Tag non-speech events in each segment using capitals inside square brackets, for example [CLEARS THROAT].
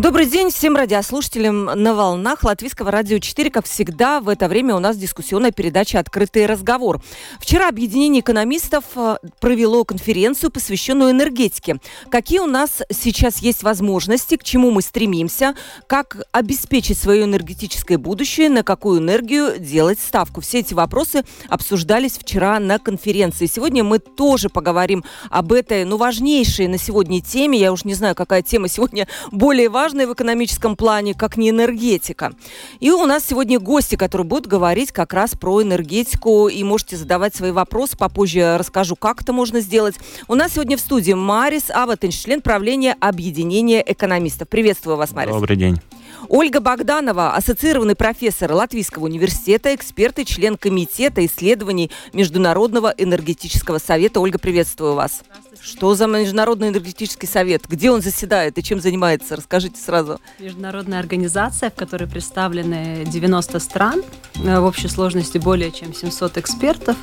Добрый день всем радиослушателям на волнах Латвийского радио 4. Как всегда, в это время у нас дискуссионная передача «Открытый разговор». Вчера объединение экономистов э, провело конференцию, посвященную энергетике. Какие у нас сейчас есть возможности, к чему мы стремимся, как обеспечить свое энергетическое будущее, на какую энергию делать ставку. Все эти вопросы обсуждались вчера на конференции. Сегодня мы тоже поговорим об этой, ну, важнейшей на сегодня теме. Я уж не знаю, какая тема сегодня более важная важное в экономическом плане, как не энергетика. И у нас сегодня гости, которые будут говорить как раз про энергетику, и можете задавать свои вопросы. Попозже расскажу, как это можно сделать. У нас сегодня в студии Марис Аватенш, член правления Объединения экономистов. Приветствую вас, Марис. Добрый день. Ольга Богданова, ассоциированный профессор Латвийского университета, эксперт и член Комитета исследований Международного энергетического совета. Ольга, приветствую вас. Что за Международный энергетический совет? Где он заседает и чем занимается? Расскажите сразу. Международная организация, в которой представлены 90 стран, э, в общей сложности более чем 700 экспертов.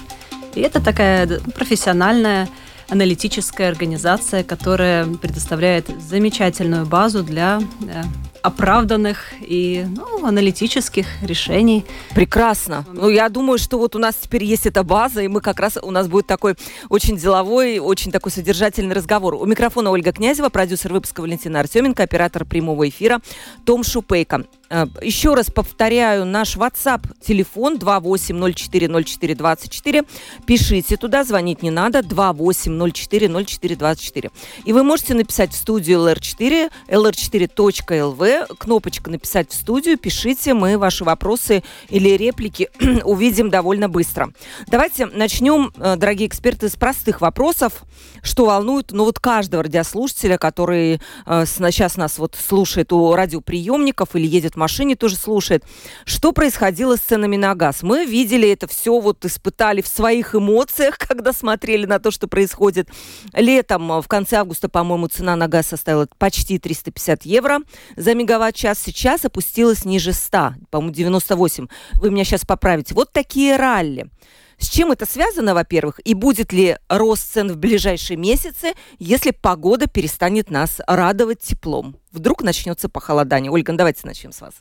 И это такая профессиональная аналитическая организация, которая предоставляет замечательную базу для э, оправданных и ну, аналитических решений. Прекрасно. Ну, я думаю, что вот у нас теперь есть эта база, и мы как раз, у нас будет такой очень деловой, очень такой содержательный разговор. У микрофона Ольга Князева, продюсер выпуска Валентина Артеменко, оператор прямого эфира Том Шупейко. Э, еще раз повторяю, наш WhatsApp телефон 28040424. Пишите туда, звонить не надо, 28040424. И вы можете написать в студию LR4, lr4.lv, кнопочка «Написать в студию», пишите, мы ваши вопросы или реплики [CLEARS THROAT] увидим довольно быстро. Давайте начнем, э, дорогие эксперты, с простых вопросов, что волнует, ну вот каждого радиослушателя, который э, сейчас нас вот слушает у радиоприемников или едет машине тоже слушает. Что происходило с ценами на газ? Мы видели это все, вот испытали в своих эмоциях, [LAUGHS] когда смотрели на то, что происходит. Летом, э, в конце августа, по-моему, цена на газ составила почти 350 евро за мегаватт-час. Сейчас опустилась ниже 100, по-моему, 98. Вы меня сейчас поправите. Вот такие ралли. С чем это связано, во-первых, и будет ли рост цен в ближайшие месяцы, если погода перестанет нас радовать теплом? Вдруг начнется похолодание. Ольга, ну давайте начнем с вас.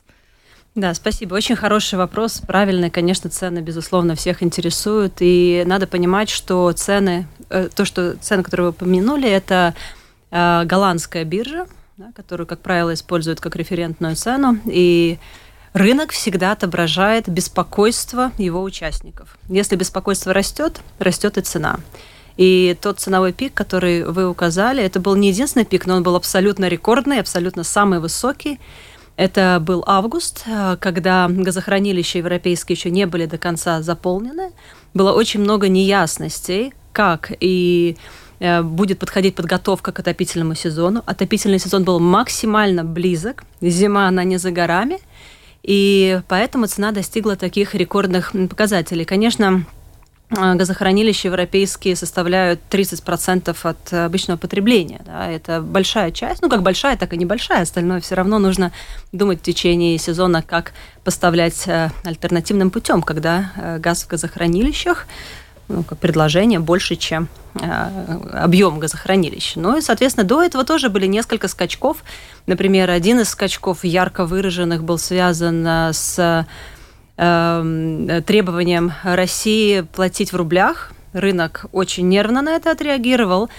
Да, спасибо. Очень хороший вопрос. Правильно, конечно, цены, безусловно, всех интересуют. И надо понимать, что цены, э, то, что цены, которые вы упомянули, это э, голландская биржа, да, которую, как правило, используют как референтную цену. И рынок всегда отображает беспокойство его участников. Если беспокойство растет, растет и цена. И тот ценовой пик, который вы указали, это был не единственный пик, но он был абсолютно рекордный, абсолютно самый высокий. Это был август, э, когда газохранилища европейские еще не были до конца заполнены. Было очень много неясностей, как и э, будет подходить подготовка к отопительному сезону. Отопительный сезон был максимально близок, зима она не за горами, и поэтому цена достигла таких рекордных показателей. Конечно, э, газохранилища европейские составляют 30% от обычного потребления. Да, это большая часть, ну как большая, так и небольшая, остальное все равно нужно думать в течение сезона, как поставлять э, альтернативным путем, когда э, газ в газохранилищах ну, как предложение больше, чем э, объем газохранилищ. Ну и, соответственно, до этого тоже были несколько скачков. Например, один из скачков ярко выраженных был связан э, с э, требованием России платить в рублях. Рынок очень нервно на это отреагировал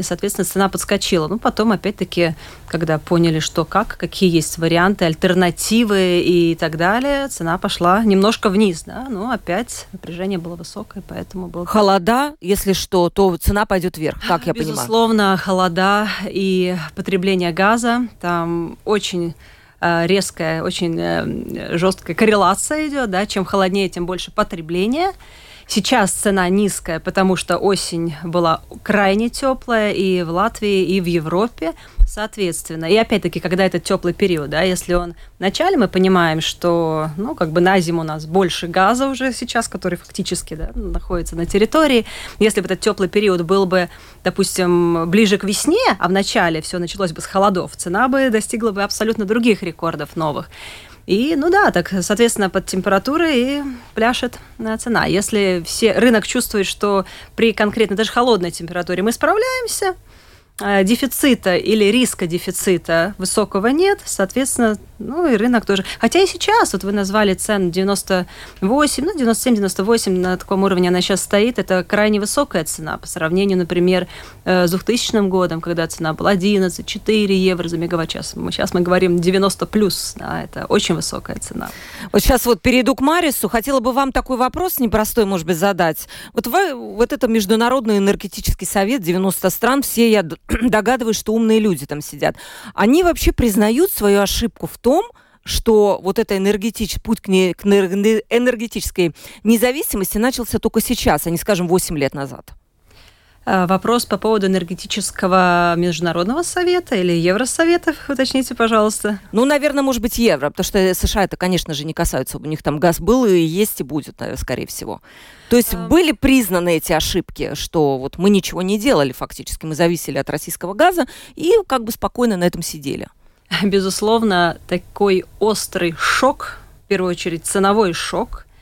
и, соответственно, цена подскочила. Ну, потом, опять-таки, когда поняли, что как, какие есть варианты, альтернативы и так далее, цена пошла немножко вниз, да, но опять напряжение было высокое, поэтому было... Холода, если что, то цена пойдет вверх, как я Безусловно, понимаю. Безусловно, холода и потребление газа, там очень э, резкая, очень э, жесткая коррелация идет, да, чем холоднее, тем больше потребления. Сейчас цена низкая, потому что осень была крайне теплая и в Латвии, и в Европе, соответственно. И опять-таки, когда это теплый период, да, если он в начале мы понимаем, что, ну, как бы на зиму у нас больше газа уже сейчас, который фактически да, находится на территории. Если бы этот теплый период был бы, допустим, ближе к весне, а в начале все началось бы с холодов, цена бы достигла бы абсолютно других рекордов новых. И, ну да, так, соответственно, под температурой и пляшет цена. Если все рынок чувствует, что при конкретно даже холодной температуре мы справляемся, дефицита или риска дефицита высокого нет, соответственно, ну и рынок тоже. Хотя и сейчас, вот вы назвали цену 98, ну 97-98, на таком уровне она сейчас стоит, это крайне высокая цена по сравнению, например, э, с 2000 годом, когда цена была 11, 4 евро за мегаватт-час. Сейчас мы говорим 90 плюс, да, это очень высокая цена. Вот сейчас вот перейду к Марису, хотела бы вам такой вопрос непростой, может быть, задать. Вот вы, вот это Международный энергетический совет 90 стран, все я [CLEARS THROAT] догадываюсь, что умные люди там сидят. Они вообще признают свою ошибку в том, что вот это энергетич... путь к, не... к энергетической независимости начался только сейчас, а не, скажем, 8 лет назад. Э, вопрос по поводу энергетического международного совета или Евросовета, уточните, пожалуйста. Ну, наверное, может быть, Евро, потому что США это, конечно же, не касаются. У них там газ был и есть и будет, скорее всего. То есть а... были признаны эти ошибки, что вот мы ничего не делали фактически, мы зависели от российского газа и как бы спокойно на этом сидели. Безусловно, такой острый шок, в первую очередь ценовой шок, Э,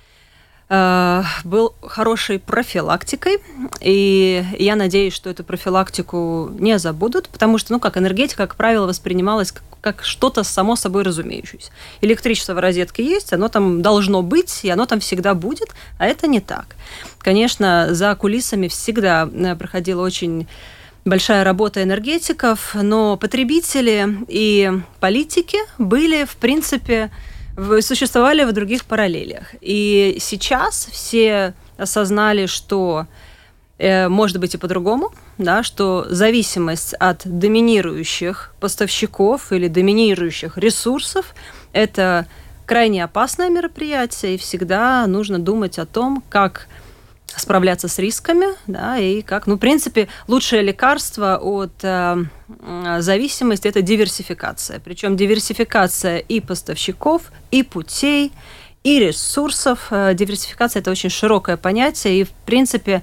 был хорошей профилактикой, и я надеюсь, что эту профилактику не забудут, потому что, ну, как энергетика, как правило, воспринималась как, как что-то само собой разумеющееся. Электричество в розетке есть, оно там должно быть, и оно там всегда будет, а это не так. Конечно, за кулисами всегда э, проходила очень большая работа энергетиков, но потребители и политики были, в принципе, существовали в других параллелях. И сейчас все осознали, что э, может быть и по-другому, да, что зависимость от доминирующих поставщиков или доминирующих ресурсов – это крайне опасное мероприятие, и всегда нужно думать о том, как справляться с рисками, да, и как, ну, в принципе, лучшее лекарство от э, зависимости – это диверсификация. Причем диверсификация и поставщиков, и путей, и ресурсов. Э, диверсификация – это очень широкое понятие, и, в принципе,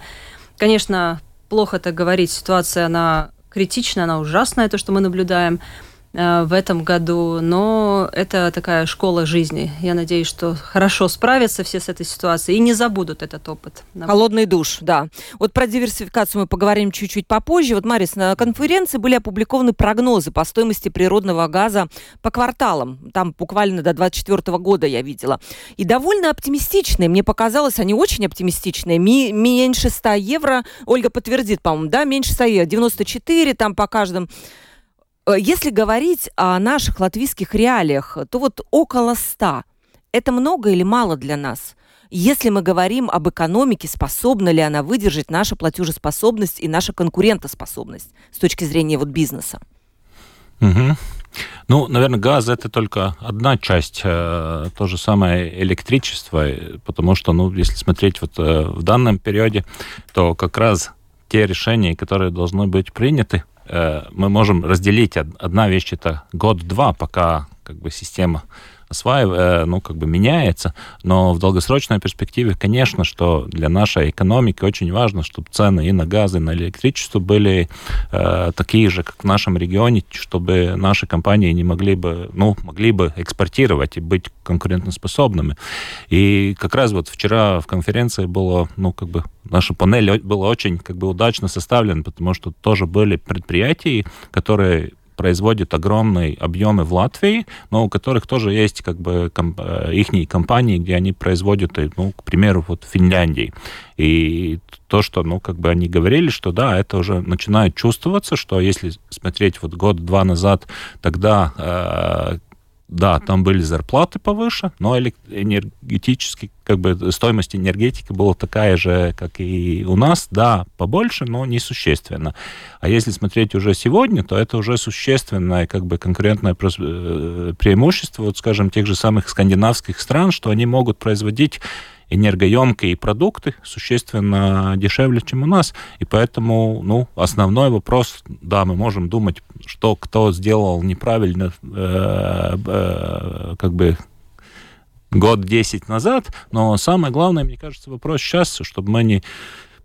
конечно, плохо так говорить, ситуация, она критичная, она ужасная, то, что мы наблюдаем – в этом году, но это такая школа жизни. Я надеюсь, что хорошо справятся все с этой ситуацией и не забудут этот опыт. Холодный душ, да. Вот про диверсификацию мы поговорим чуть-чуть попозже. Вот, Марис, на конференции были опубликованы прогнозы по стоимости природного газа по кварталам. Там буквально до 2024 года я видела. И довольно оптимистичные. Мне показалось, они очень оптимистичные. Ми меньше 100 евро. Ольга подтвердит, по-моему, да, меньше 100 евро. 94 там по каждому Э, если говорить о наших латвийских реалиях, то вот около 100. Это много или мало для нас? Если мы говорим об экономике, способна ли она выдержать нашу платежеспособность и наша конкурентоспособность с точки зрения вот бизнеса? Угу. Ну, наверное, газ это только одна часть, э, то же самое электричество, потому что, ну, если смотреть вот э, в данном периоде, то как раз те решения, которые должны быть приняты, Э, мы можем разделить. Одна вещь это год-два, пока как бы система осваивает, э, ну, как бы меняется, но в долгосрочной перспективе, конечно, что для нашей экономики очень важно, чтобы цены и на газ, и на электричество были э, такие же, как в нашем регионе, чтобы наши компании не могли бы, ну, могли бы экспортировать и быть конкурентоспособными. И как раз вот вчера в конференции было, ну, как бы наша панель была очень как бы удачно составлена, потому что тоже были предприятия, которые производят огромные объемы в Латвии, но у которых тоже есть как бы комп- э, их компании, где они производят, ну, к примеру, вот в Финляндии. И то, что, ну, как бы они говорили, что да, это уже начинает чувствоваться, что если смотреть вот год-два назад, тогда э, да, там были зарплаты повыше, но энергетически, как бы стоимость энергетики была такая же, как и у нас, да, побольше, но несущественно. А если смотреть уже сегодня, то это уже существенное как бы конкурентное э, преимущество, вот, скажем, тех же самых скандинавских стран, что они могут производить энергоемкие продукты существенно дешевле, чем у нас. И поэтому, ну, основной вопрос, да, мы можем думать, что кто сделал неправильно, э, э, как бы год 10 назад, но самое главное, мне кажется, вопрос сейчас, чтобы мы не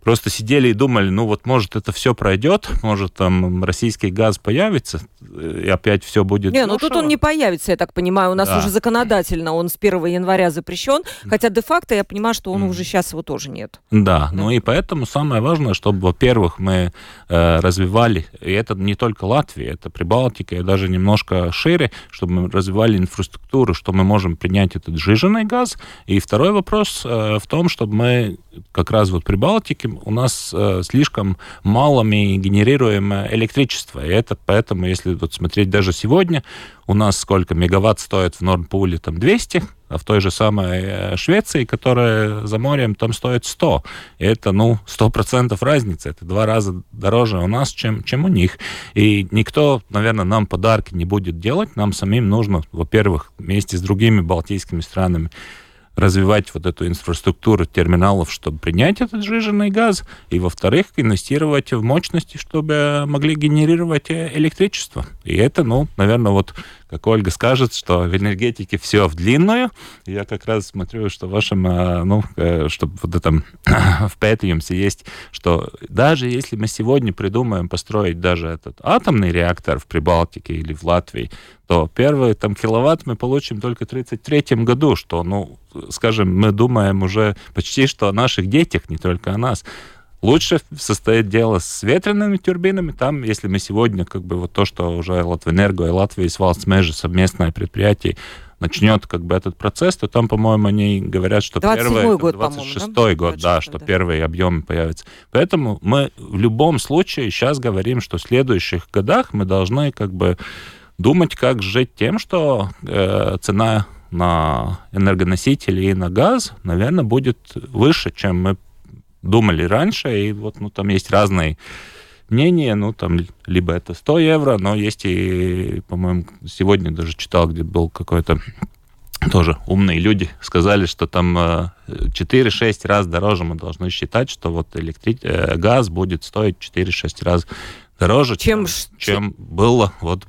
просто сидели и думали, ну вот может это все пройдет, может там российский газ появится, и опять все будет Не, ну тут он не появится, я так понимаю, у нас да. уже законодательно он с 1 января запрещен, хотя де-факто я понимаю, что он mm. уже сейчас его тоже нет. Да, да, ну и поэтому самое важное, чтобы, во-первых, мы э, развивали, и это не только Латвия, это Прибалтика, и даже немножко шире, чтобы мы развивали инфраструктуру, что мы можем принять этот сжиженный газ. И второй вопрос э, в том, чтобы мы как раз вот Прибалтике у нас э, слишком мало мы генерируем электричество. И это поэтому, если вот смотреть даже сегодня, у нас сколько мегаватт стоит в Норнпуле, там 200, а в той же самой э, Швеции, которая за морем, там стоит 100. И это, ну, 100% разница. Это два раза дороже у нас, чем, чем у них. И никто, наверное, нам подарки не будет делать. Нам самим нужно, во-первых, вместе с другими балтийскими странами развивать вот эту инфраструктуру терминалов, чтобы принять этот сжиженный газ, и, во-вторых, инвестировать в мощности, чтобы могли генерировать э, электричество. И это, ну, наверное, вот как Ольга скажет, что в энергетике все в длинную. Я как раз смотрю, что в вашем, э, ну, э, чтобы вот этом [COUGHS] в Пэтиумсе есть, что даже если мы сегодня придумаем построить даже этот атомный реактор в Прибалтике или в Латвии, то первый там киловатт мы получим только в 1933 году, что, ну, скажем, мы думаем уже почти что о наших детях, не только о нас. Лучше состоит дело с ветряными турбинами. Там, если мы сегодня, как бы вот то, что уже Латвэнерго и Латвия и Свалцмежи, совместное предприятие, начнет как бы этот процесс, то там, по-моему, они говорят, что первый, год, 26 да? год, да, что да. первые объемы появятся. Поэтому мы в любом случае сейчас говорим, что в следующих годах мы должны как бы думать, как жить тем, что э, цена на энергоносители и на газ, наверное, будет выше, чем мы думали раньше. И вот ну, там есть разные мнения. Ну, там либо это 100 евро, но есть и, по-моему, сегодня даже читал, где был какой-то тоже умные люди сказали, что там 4-6 э, раз дороже мы должны считать, что вот электри... Э, газ будет стоить 4-6 раз дороже, чем, чем, чем было вот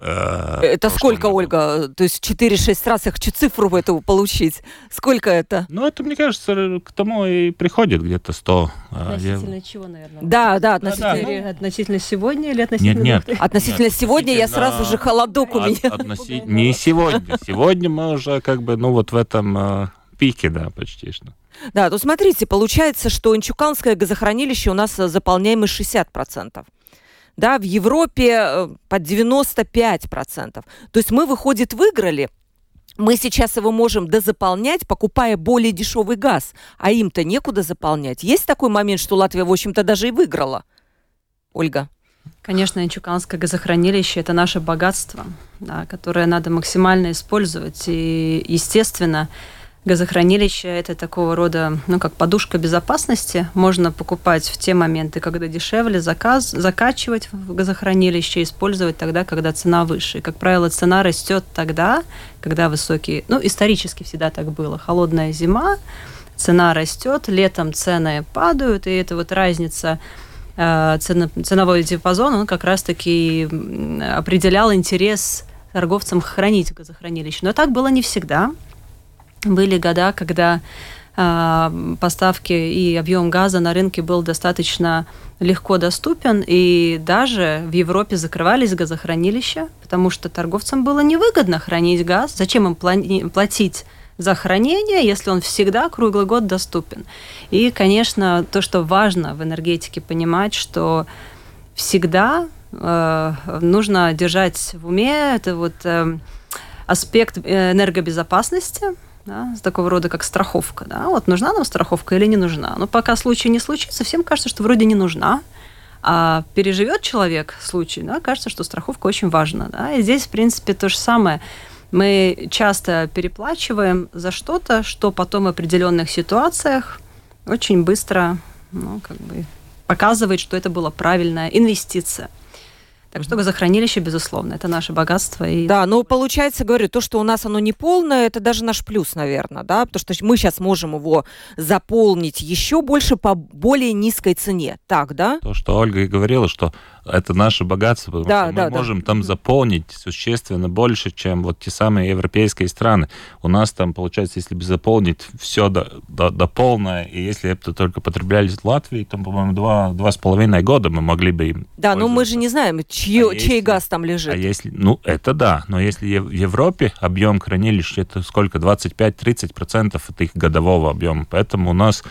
Э, это сколько. Ольга? То есть 4-6 раз я хочу цифру эту получить. Сколько это? Ну, это, мне кажется, к тому и приходит где-то 100. Э, относительно я... чего, наверное? Да, да, относительно... Да, да, ну... Относительно сегодня или относительно... Нет, нет. Относительно нет, сегодня я сразу же холодок у меня. Относи... Не сегодня. Сегодня мы уже как бы, ну, вот в этом э, пике, да, почти что. Да, то смотрите, получается, что Инчуканское газохранилище у нас заполняемость 60% да, в Европе э, под 95%. То есть мы, выходит, выиграли, мы сейчас его можем дозаполнять, покупая более дешевый газ, а им-то некуда заполнять. Есть такой момент, что Латвия, в общем-то, даже и выиграла? Ольга. Конечно, Инчуканское газохранилище – это наше богатство, да, которое надо максимально использовать. И, естественно, Газохранилище – это такого рода, ну, как подушка безопасности. Можно покупать в те моменты, когда дешевле, заказ, закачивать в газохранилище, использовать тогда, когда цена выше. И, как правило, цена растет тогда, когда высокие... Ну, исторически всегда так было. Холодная зима, цена растет, летом цены падают, и это вот разница э, ценовой диапазон, он как раз-таки определял интерес торговцам хранить газохранилище. Но так было не всегда. Были года, когда э, поставки и объем газа на рынке был достаточно легко доступен, и даже в Европе закрывались газохранилища, потому что торговцам было невыгодно хранить газ. Зачем им платить за хранение, если он всегда круглый год доступен? И, конечно, то, что важно в энергетике понимать, что всегда э, нужно держать в уме это вот э, аспект энергобезопасности, да, такого рода, как страховка. Да? Вот нужна нам страховка или не нужна? Но пока случай не случится, всем кажется, что вроде не нужна. А переживет человек случай, да, кажется, что страховка очень важна. Да? И здесь, в принципе, то же самое. Мы часто переплачиваем за что-то, что потом в определенных ситуациях очень быстро ну, как бы показывает, что это была правильная инвестиция. Так что газохранилище, безусловно, это наше богатство. И... Да, но получается, говорю, то, что у нас оно не полное, это даже наш плюс, наверное, да, потому что мы сейчас можем его заполнить еще больше по более низкой цене. Так, да? То, что Ольга и говорила, что это наше богатство, потому да, что да, мы да. можем там заполнить существенно больше, чем вот те самые европейские страны. У нас там, получается, если бы заполнить все до, до, до полное, и если это только потреблялись в Латвии, то, по-моему, два, два с половиной года мы могли бы им Да, но мы же не знаем, чьи, а чей если, газ там лежит. А если, ну, это да, но если в Европе объем хранилищ, это сколько, 25-30% от их годового объема, поэтому у нас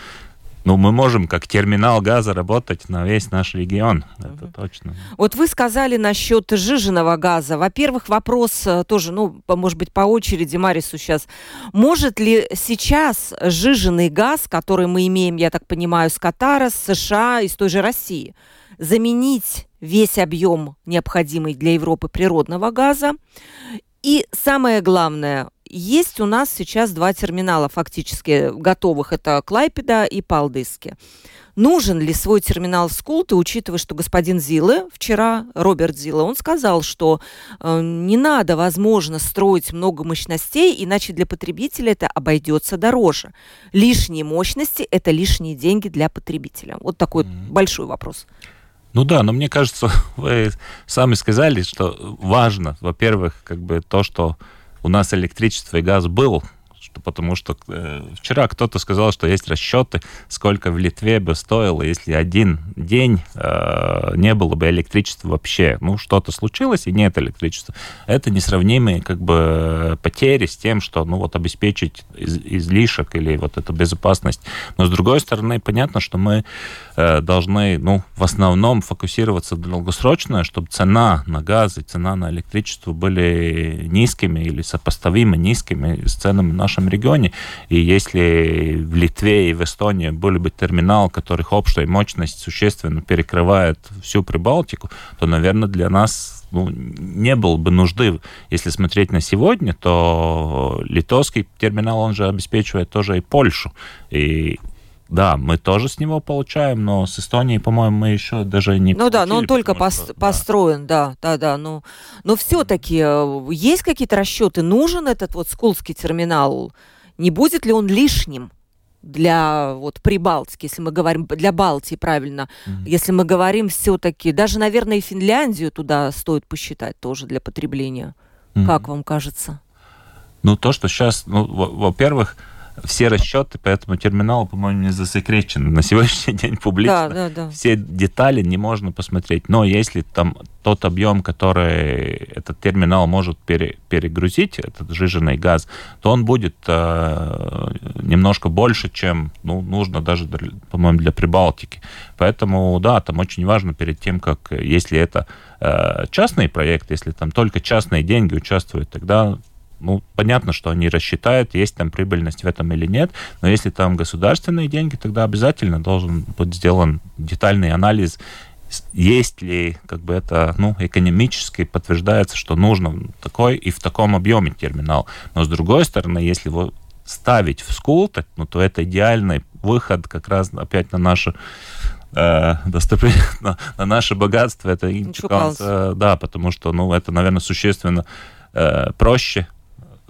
ну, мы можем как терминал газа работать на весь наш регион. Это угу. точно. Вот вы сказали насчет жиженного газа. Во-первых, вопрос э, тоже, ну, может быть, по очереди Марису сейчас. Может ли сейчас жиженый газ, который мы имеем, я так понимаю, с Катара, с США и с той же России, заменить весь объем необходимый для Европы природного газа? И самое главное, есть у нас сейчас два терминала фактически готовых. Это Клайпеда и Палдыски. Нужен ли свой терминал в Скулты, учитывая, что господин Зилы, вчера Роберт Зилы, он сказал, что э, не надо, возможно, строить много мощностей, иначе для потребителя это обойдется дороже. Лишние мощности – это лишние деньги для потребителя. Вот такой mm-hmm. большой вопрос. Ну да, но мне кажется, [LAUGHS] вы сами сказали, что важно, во-первых, как бы то, что у нас электричество и газ был, что, потому что э, вчера кто-то сказал, что есть расчеты, сколько в Литве бы стоило, если один день э, не было бы электричества вообще. Ну, что-то случилось, и нет электричества. Это несравнимые как бы потери с тем, что, ну, вот обеспечить из, излишек или вот эту безопасность. Но, с другой стороны, понятно, что мы э, должны, ну, в основном фокусироваться долгосрочно, чтобы цена на газ и цена на электричество были низкими или сопоставимо низкими с ценами нашего нашем регионе. И если в Литве и в Эстонии были бы терминал, которых общая мощность существенно перекрывает всю Прибалтику, то, наверное, для нас ну, не было бы нужды, если смотреть на сегодня, то литовский терминал, он же обеспечивает тоже и Польшу. И да, мы тоже с него получаем, но с Эстонией, по-моему, мы еще даже не Ну да, но он только пос- что, построен, да, да, да. Но, но все-таки э, есть какие-то расчеты? Нужен этот вот Скулский терминал? Не будет ли он лишним? для вот Прибалтики, если мы говорим для Балтии, правильно, mm-hmm. если мы говорим все-таки, даже, наверное, и Финляндию туда стоит посчитать тоже для потребления. Mm-hmm. Как вам кажется? Ну, то, что сейчас, ну, во-первых, все расчеты по этому терминалу, по-моему, не засекречены на сегодняшний день публично. Да, да, да. Все детали не можно посмотреть. Но если там тот объем, который этот терминал может пере, перегрузить, этот жиженый газ, то он будет э, немножко больше, чем ну, нужно даже, по-моему, для Прибалтики. Поэтому, да, там очень важно перед тем, как, если это э, частный проект, если там только частные деньги участвуют, тогда ну, понятно, что они рассчитают, есть там прибыльность в этом или нет, но если там государственные деньги, тогда обязательно должен быть сделан детальный анализ, есть ли как бы это ну, экономически подтверждается, что нужно такой и в таком объеме терминал. Но с другой стороны, если его ставить в скул, ну, то это идеальный выход как раз опять на нашу э, [LAUGHS] на, на наше богатство, это э, да, потому что, ну, это, наверное, существенно э, проще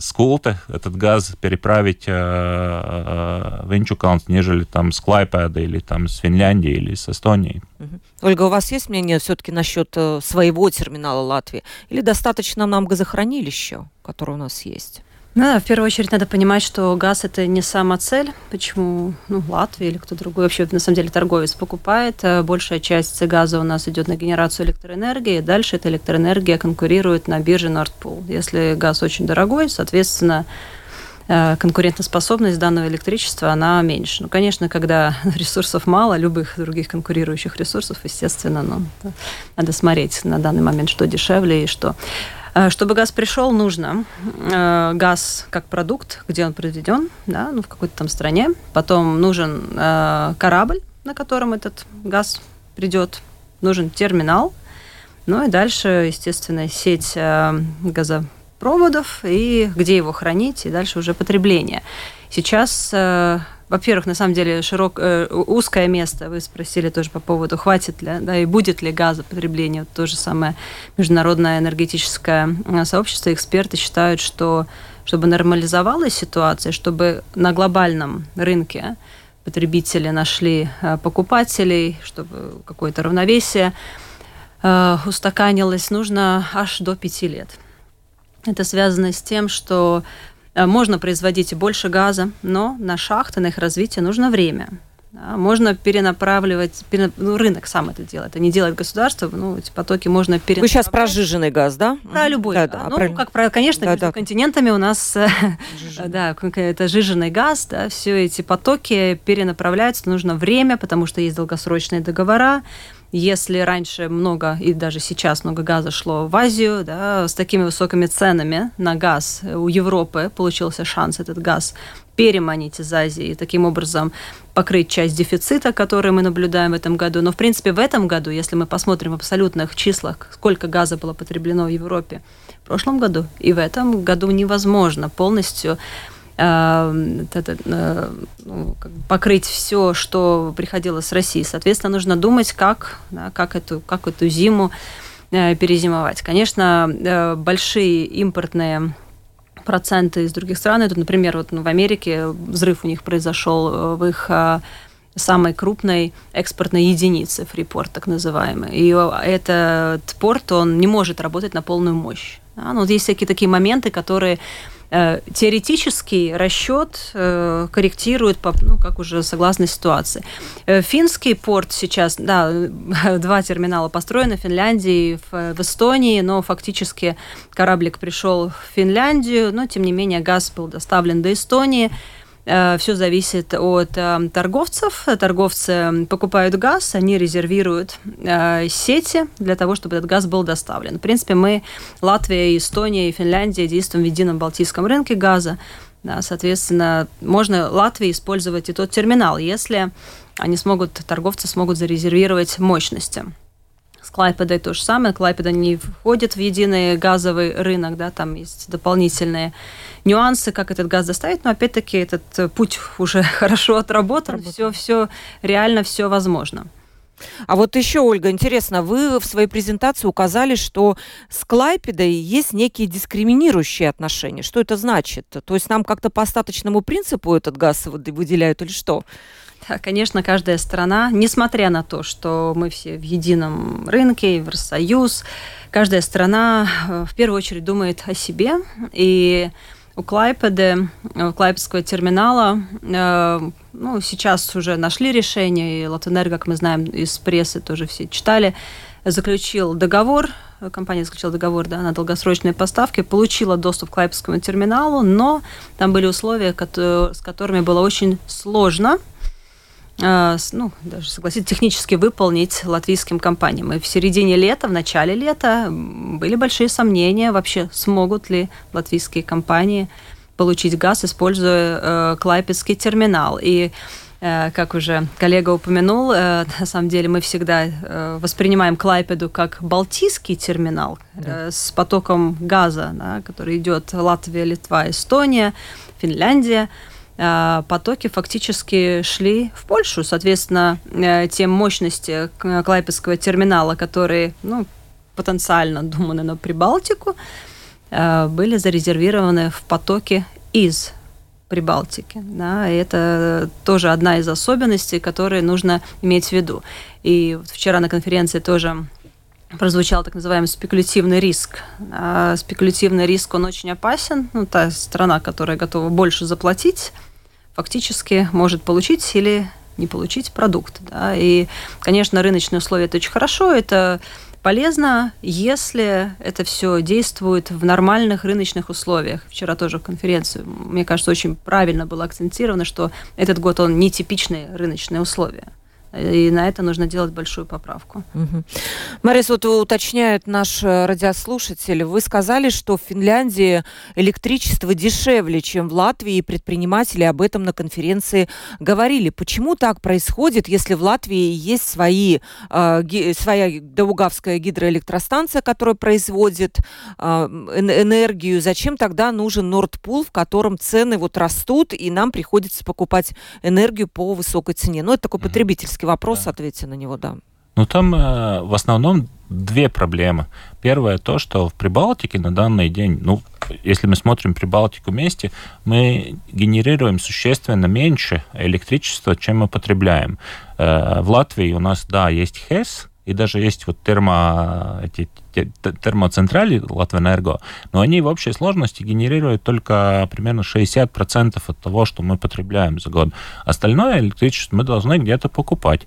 с Култы этот газ переправить э, э, в Инчукаунс, нежели там с Клайпеда или там с Финляндии или с Эстонии. Ольга, у вас есть мнение все-таки насчет э, своего терминала Латвии? Или достаточно нам газохранилища, которое у нас есть? Ну, в первую очередь надо понимать, что газ это не сама цель. Почему ну, Латвия или кто другой вообще на самом деле торговец покупает. Э, большая часть газа у нас идет на генерацию электроэнергии. Дальше эта электроэнергия конкурирует на бирже Nordpool. Если газ очень дорогой, соответственно, э, конкурентоспособность данного электричества, она меньше. Ну, конечно, когда [LAUGHS] ресурсов мало, любых других конкурирующих ресурсов, естественно, ну, надо смотреть на данный момент, что дешевле и что. Э, чтобы газ пришел, нужно э, газ как продукт, где он произведен, да, ну, в какой-то там стране. Потом нужен э, корабль, на котором этот газ придет. Нужен терминал. Ну и дальше, естественно, сеть газопроводов и где его хранить, и дальше уже потребление. Сейчас во-первых, на самом деле широк, э, узкое место. Вы спросили тоже по поводу, хватит ли, да, и будет ли газопотребление. То же самое международное энергетическое э, сообщество, эксперты считают, что чтобы нормализовалась ситуация, чтобы на глобальном рынке потребители нашли э, покупателей, чтобы какое-то равновесие э, устаканилось, нужно аж до пяти лет. Это связано с тем, что можно производить больше газа, но на шахты, на их развитие нужно время. Можно перенаправливать, пере, ну, рынок сам это делает, это не делает государство, ну, эти потоки можно перенаправлять. Вы сейчас про жиженный газ, да? Да, любой. Да, да. Ну, правильно. как правило, конечно, да, между да. континентами у нас да, это жиженный газ, да, все эти потоки перенаправляются, нужно время, потому что есть долгосрочные договора, если раньше много, и даже сейчас много газа шло в Азию, да, с такими высокими ценами на газ у Европы получился шанс этот газ переманить из Азии и таким образом покрыть часть дефицита, который мы наблюдаем в этом году. Но, в принципе, в этом году, если мы посмотрим в абсолютных числах, сколько газа было потреблено в Европе в прошлом году и в этом году невозможно полностью э, э, ну, покрыть все, что приходило с России. Соответственно, нужно думать, как, да, как, эту, как эту зиму э, перезимовать. Конечно, большие импортные проценты из других стран. Это, например, вот ну, в Америке взрыв у них произошел э, в их э, самой крупной экспортной единице, фрипорт так называемый. И этот порт, он не может работать на полную мощь. Да? Ну, вот есть всякие такие моменты, которые Э, теоретический расчет э, корректирует, ну, как уже согласно ситуации. Э, финский порт сейчас, да, [LAUGHS] два терминала построены в Финляндии, в, в Эстонии, но фактически кораблик пришел в Финляндию, но тем не менее газ был доставлен до Эстонии. Э, Все зависит от э, торговцев. Торговцы покупают газ, они резервируют э, сети для того, чтобы этот газ был доставлен. В принципе, мы, Латвия, Эстония и Финляндия действуем в едином балтийском рынке газа. Да, соответственно, можно Латвии использовать и тот терминал, если они смогут, торговцы смогут зарезервировать мощности. С Клайпедой то же самое. Клайпеда не входит в единый газовый рынок, да, там есть дополнительные нюансы, как этот газ доставить, но опять-таки этот э, путь уже [LAUGHS] хорошо отработан, все, все реально, все возможно. А вот еще, Ольга, интересно, вы в своей презентации указали, что с Клайпедой есть некие дискриминирующие отношения. Что это значит? То есть нам как-то по остаточному принципу этот газ выделяют или что? Да, конечно, каждая страна, несмотря на то, что мы все в едином рынке, Евросоюз, каждая страна э, в первую очередь думает о себе. И у Клайпеды, у Клайпедского терминала, э, ну, сейчас уже нашли решение, и Латэнерго, как мы знаем из прессы, тоже все читали, заключил договор, компания заключила договор да, на долгосрочные поставки, получила доступ к Клайпедскому терминалу, но там были условия, с которыми было очень сложно ну, даже согласиться, технически выполнить латвийским компаниям. И в середине лета, в начале лета были большие сомнения, вообще смогут ли латвийские компании получить газ, используя э, Клайпецкий терминал. И э, как уже коллега упомянул, э, [LAUGHS] на самом деле мы всегда э, воспринимаем Клайпеду как балтийский терминал да. с потоком газа, да, который идет Латвия, Литва, Эстония, Финляндия. Э, потоки фактически шли в Польшу. Соответственно, э, те мощности Клайпецкого терминала, которые ну, потенциально думаны на Прибалтику, э, были зарезервированы в потоке из Прибалтики. Да, и это тоже одна из особенностей, которые нужно иметь в виду. И вчера на конференции тоже прозвучал так называемый спекулятивный риск. А спекулятивный риск, он очень опасен. Ну, та страна, которая готова больше заплатить фактически может получить или не получить продукт. Да? И, конечно, рыночные условия это очень хорошо, это полезно, если это все действует в нормальных рыночных условиях. Вчера тоже в конференции, мне кажется, очень правильно было акцентировано, что этот год он нетипичные рыночные условия. И на это нужно делать большую поправку. Угу. Марис, вот уточняет наш э, радиослушатель, вы сказали, что в Финляндии электричество дешевле, чем в Латвии, и предприниматели об этом на конференции говорили. Почему так происходит, если в Латвии есть свои, э, ги, своя Даугавская гидроэлектростанция, которая производит э, энергию? Зачем тогда нужен Нордпул, в котором цены вот растут, и нам приходится покупать энергию по высокой цене? Ну, это такой потребительский риторический вопрос, да. ответьте на него, да. Ну, там э, в основном две проблемы. Первое то, что в Прибалтике на данный день, ну, если мы смотрим Прибалтику вместе, мы генерируем существенно меньше электричества, чем мы потребляем. Э, в Латвии у нас, да, есть ХЭС, и даже есть вот термо, эти, термоцентрали Латвэнерго, но они в общей сложности генерируют только примерно 60% от того, что мы потребляем за год. Остальное электричество мы должны где-то покупать.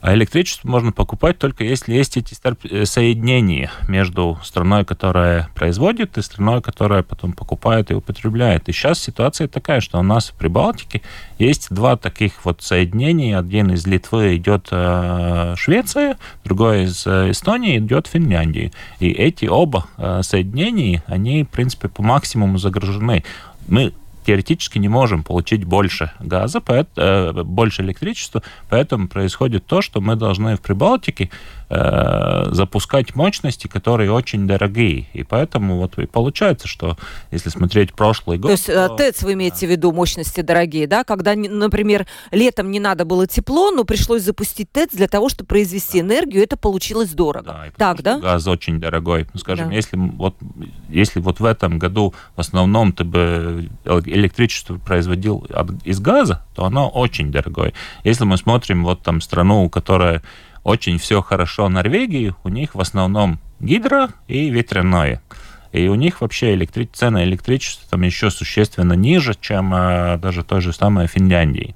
А электричество можно покупать только если есть эти э, соединения между страной, которая производит, и страной, которая потом покупает и употребляет. И сейчас ситуация такая, что у нас в Прибалтике есть два таких вот соединения. Один из Литвы идет э, Швеция, другой из э, Эстонии идет Финляндии. И эти оба соединения, они, в принципе, по максимуму загружены. Мы теоретически не можем получить больше газа, э, больше электричества, поэтому происходит то, что мы должны в Прибалтике э, запускать мощности, которые очень дорогие. И поэтому вот и получается, что если смотреть прошлый год... То есть э, то... ТЭЦ вы имеете в виду мощности дорогие, да? Когда, например, летом не надо было тепло, но пришлось запустить ТЭЦ для того, чтобы произвести да. энергию, это получилось дорого. Да, так, да? Газ очень дорогой. Ну, скажем, да. если, вот, если вот в этом году в основном ты бы электричество производил из газа, то оно очень дорогое. Если мы смотрим вот там страну, которая очень все хорошо Норвегии, у них в основном гидро и ветряное. И у них вообще электри... цена электричества там еще существенно ниже, чем э, даже той же самой Финляндии.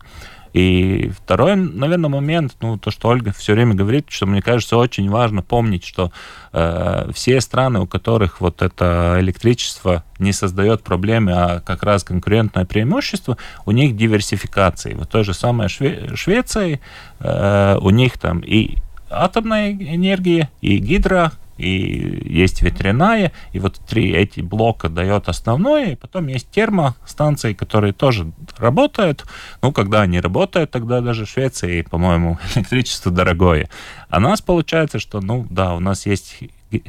И второй, наверное, момент, ну, то, что Ольга все время говорит, что мне кажется очень важно помнить, что э, все страны, у которых вот это электричество не создает проблемы, а как раз конкурентное преимущество, у них диверсификация. Вот той же самой Шве Швеции, э, у них там и атомная энергия, и гидро, и есть ветряная, и вот три эти блока дает основное, и потом есть термостанции, которые тоже работают. Ну, когда они работают, тогда даже в Швеции, по-моему, [LAUGHS] электричество дорогое. А у нас получается, что, ну, да, у нас есть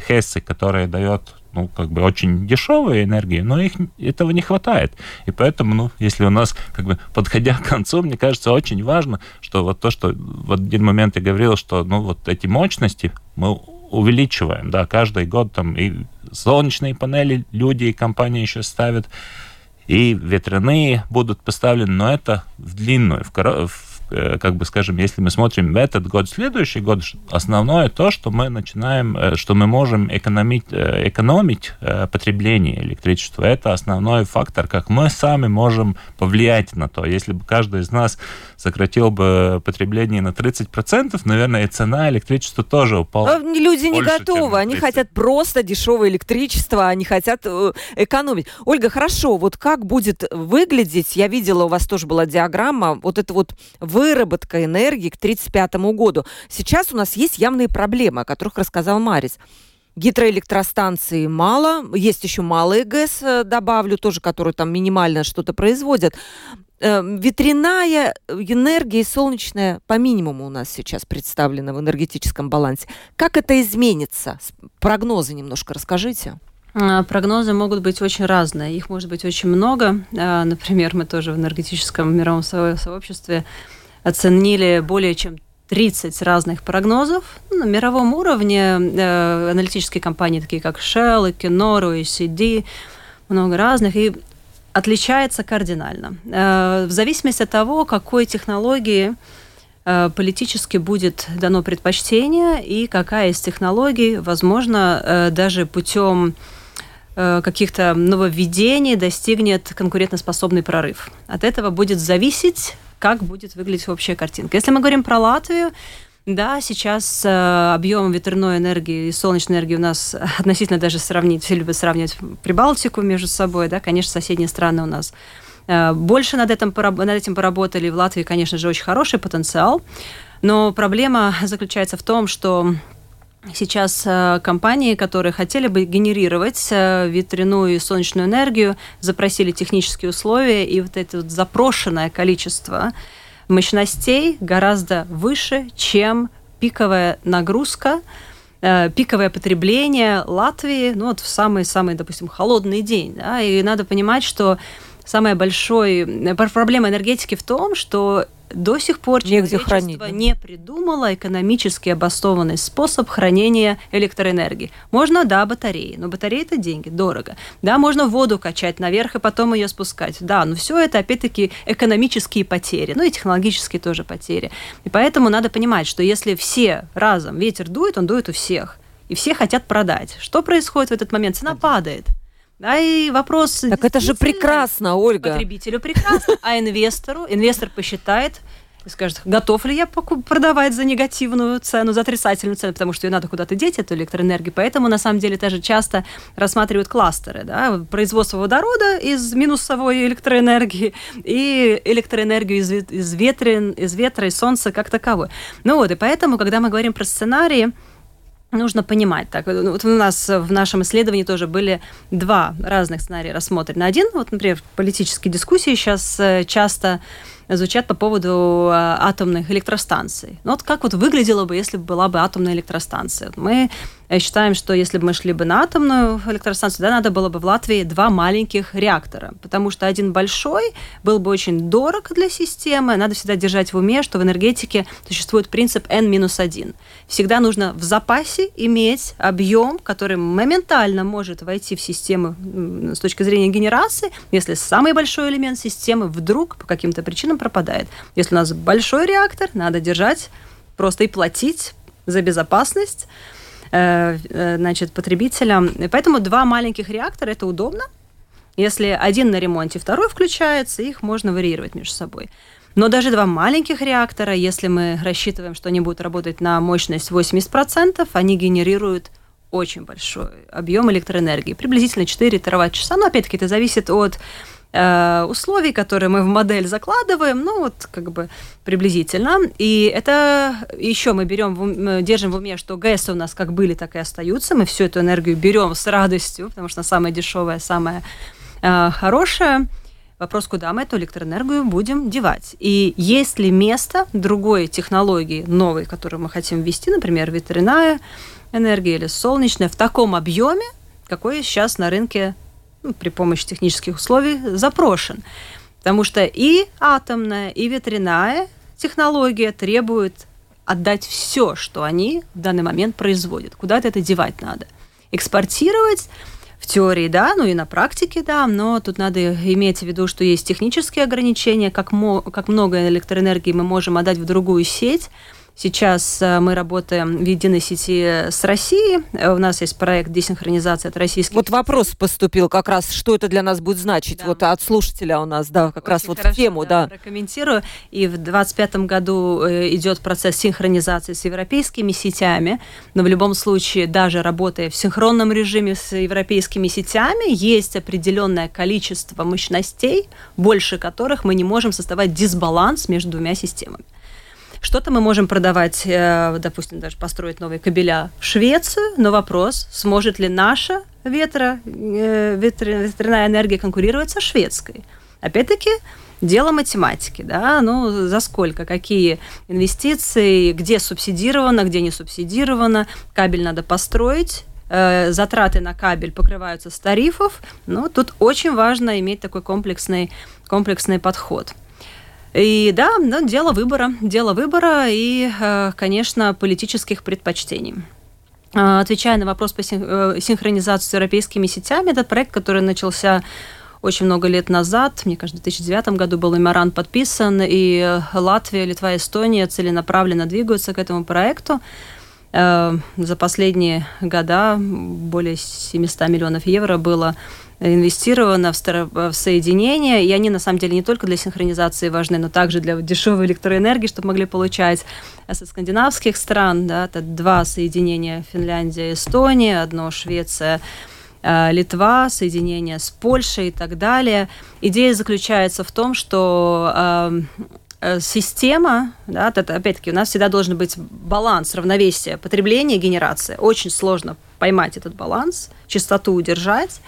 Хессы, которые дает ну, как бы очень дешевую энергию, но их этого не хватает. И поэтому, ну, если у нас, как бы, подходя к концу, мне кажется, очень важно, что вот то, что в один момент я говорил, что, ну, вот эти мощности мы увеличиваем, да, каждый год там и солнечные панели люди и компании еще ставят, и ветряные будут поставлены, но это в длинную, в, в как бы скажем, если мы смотрим в этот год, следующий год, основное то, что мы начинаем, э, что мы можем экономить, э, экономить потребление электричества. Это основной фактор, как мы сами можем повлиять на то. Если бы каждый из нас сократил бы потребление на 30%, наверное, и цена электричества тоже упала. Люди не готовы, они хотят просто дешевое электричество, они хотят экономить. Ольга, хорошо, вот как будет выглядеть, я видела, у вас тоже была диаграмма, вот это вот выработка энергии к 1935 году. Сейчас у нас есть явные проблемы, о которых рассказал Марис. Гидроэлектростанции мало, есть еще малые ГЭС, э, добавлю, тоже, которые там минимально что-то производят. Э, ветряная энергия и солнечная по минимуму у нас сейчас представлена в энергетическом балансе. Как это изменится? Прогнозы немножко расскажите. А, прогнозы могут быть очень разные. Их может быть очень много. А, например, мы тоже в энергетическом мировом сообществе оценили более чем 30 разных прогнозов ну, на мировом уровне. Э, аналитические компании, такие как Shell, Equinor, OECD, много разных. И отличается кардинально. Э, в зависимости от того, какой технологии э, политически будет дано предпочтение и какая из технологий, возможно, э, даже путем каких-то нововведений достигнет конкурентоспособный прорыв. От этого будет зависеть как будет выглядеть общая картинка. Если мы говорим про Латвию, да, сейчас э, объем ветряной энергии и солнечной энергии у нас [LAUGHS] относительно даже сравнить, все любят сравнивать Прибалтику между собой, да, конечно, соседние страны у нас э, больше над этим, над этим поработали. В Латвии, конечно же, очень хороший потенциал. Но проблема заключается в том, что Сейчас э, компании, которые хотели бы генерировать э, ветряную и солнечную энергию, запросили технические условия, и вот это вот запрошенное количество мощностей гораздо выше, чем пиковая нагрузка, э, пиковое потребление Латвии, ну вот в самый-самый, допустим, холодный день. Да, и надо понимать, что самая большая проблема энергетики в том, что до сих пор Негде хранить, не придумало экономически обоснованный способ хранения электроэнергии. Можно, да, батареи, но батареи это деньги, дорого. Да, можно воду качать наверх и потом ее спускать. Да, но все это опять-таки экономические потери, ну и технологические тоже потери. И поэтому надо понимать, что если все разом ветер дует, он дует у всех. И все хотят продать. Что происходит в этот момент? Цена падает. Да, и вопрос... Так это же прекрасно, Ольга. Потребителю прекрасно, а инвестору? Инвестор посчитает, и скажет, готов ли я продавать за негативную цену, за отрицательную цену, потому что ее надо куда-то деть, эту электроэнергию. Поэтому, на самом деле, тоже часто рассматривают кластеры. Да? Производство водорода из минусовой электроэнергии и электроэнергию из, из, ветрен, из ветра и солнца как таковой. Ну вот, и поэтому, когда мы говорим про сценарии, нужно понимать. Так, ну, вот у нас в нашем исследовании тоже были два разных сценария рассмотрены. Один, вот, например, политические дискуссии сейчас э, часто звучат по поводу э, атомных электростанций. Ну, вот как вот выглядело бы, если бы была бы атомная электростанция? Мы э, считаем, что если бы мы шли бы на атомную электростанцию, да, надо было бы в Латвии два маленьких реактора, потому что один большой был бы очень дорог для системы. Надо всегда держать в уме, что в энергетике существует принцип N-1. Всегда нужно в запасе иметь объем, который моментально может войти в систему с точки зрения генерации, если самый большой элемент системы вдруг по каким-то причинам он пропадает. Если у нас большой реактор, надо держать просто и платить за безопасность э, э, значит, потребителям. И поэтому два маленьких реактора – это удобно. Если один на ремонте, второй включается, их можно варьировать между собой. Но даже два маленьких реактора, если мы рассчитываем, что они будут работать на мощность 80%, они генерируют очень большой объем электроэнергии, приблизительно 4 тераватт-часа. Но опять-таки это зависит от Э, условий, которые мы в модель закладываем, ну вот как бы приблизительно. И это еще мы берем, держим в уме, что ГЭС у нас как были, так и остаются. Мы всю эту энергию берем с радостью, потому что она самая дешевая, самая э, хорошая. Вопрос, куда мы эту электроэнергию будем девать? И есть ли место другой технологии, новой, которую мы хотим ввести, например, ветряная энергия или солнечная, в таком объеме, какой сейчас на рынке ну, при помощи технических условий запрошен. Потому что и атомная, и ветряная технология требует отдать все, что они в данный момент производят. Куда-то это девать надо. Экспортировать в теории, да, ну и на практике, да, но тут надо иметь в виду, что есть технические ограничения, как, мо- как много электроэнергии мы можем отдать в другую сеть, Сейчас э, мы работаем в единой сети с Россией. Э, у нас есть проект десинхронизации от российских. Вот вопрос поступил как раз, что это для нас будет значить. Да. Вот от слушателя у нас, да, как Очень раз вот хорошо, в тему, да. да. Прокомментирую. И в 2025 году э, идет процесс синхронизации с европейскими сетями. Но в любом случае, даже работая в синхронном режиме с европейскими сетями, есть определенное количество мощностей, больше которых мы не можем создавать дисбаланс между двумя системами. Что-то мы можем продавать, э, допустим, даже построить новые кабеля в Швецию, но вопрос, сможет ли наша ветро, э, ветряная энергия конкурировать со шведской. Опять-таки, дело математики, да, ну, за сколько, какие инвестиции, где субсидировано, где не субсидировано, кабель надо построить, э, затраты на кабель покрываются с тарифов, но тут очень важно иметь такой комплексный, комплексный подход. И да, ну, дело выбора, дело выбора и, э, конечно, политических предпочтений. Э, отвечая на вопрос по э, синхронизации с европейскими сетями, это проект, который начался очень много лет назад, мне кажется, в 2009 году был меморанд подписан, и Латвия, Литва, Эстония целенаправленно двигаются к этому проекту. За последние года более 700 миллионов евро было инвестировано в, старо, в соединение, и они на самом деле не только для синхронизации важны, но также для дешевой электроэнергии, чтобы могли получать со скандинавских стран, да, это два соединения Финляндия, Эстония, одно Швеция, э, Литва, соединение с Польшей и так далее. Идея заключается в том, что э, э, система, да, это, опять-таки, у нас всегда должен быть баланс, равновесие потребления и генерации. Очень сложно поймать этот баланс, частоту удержать.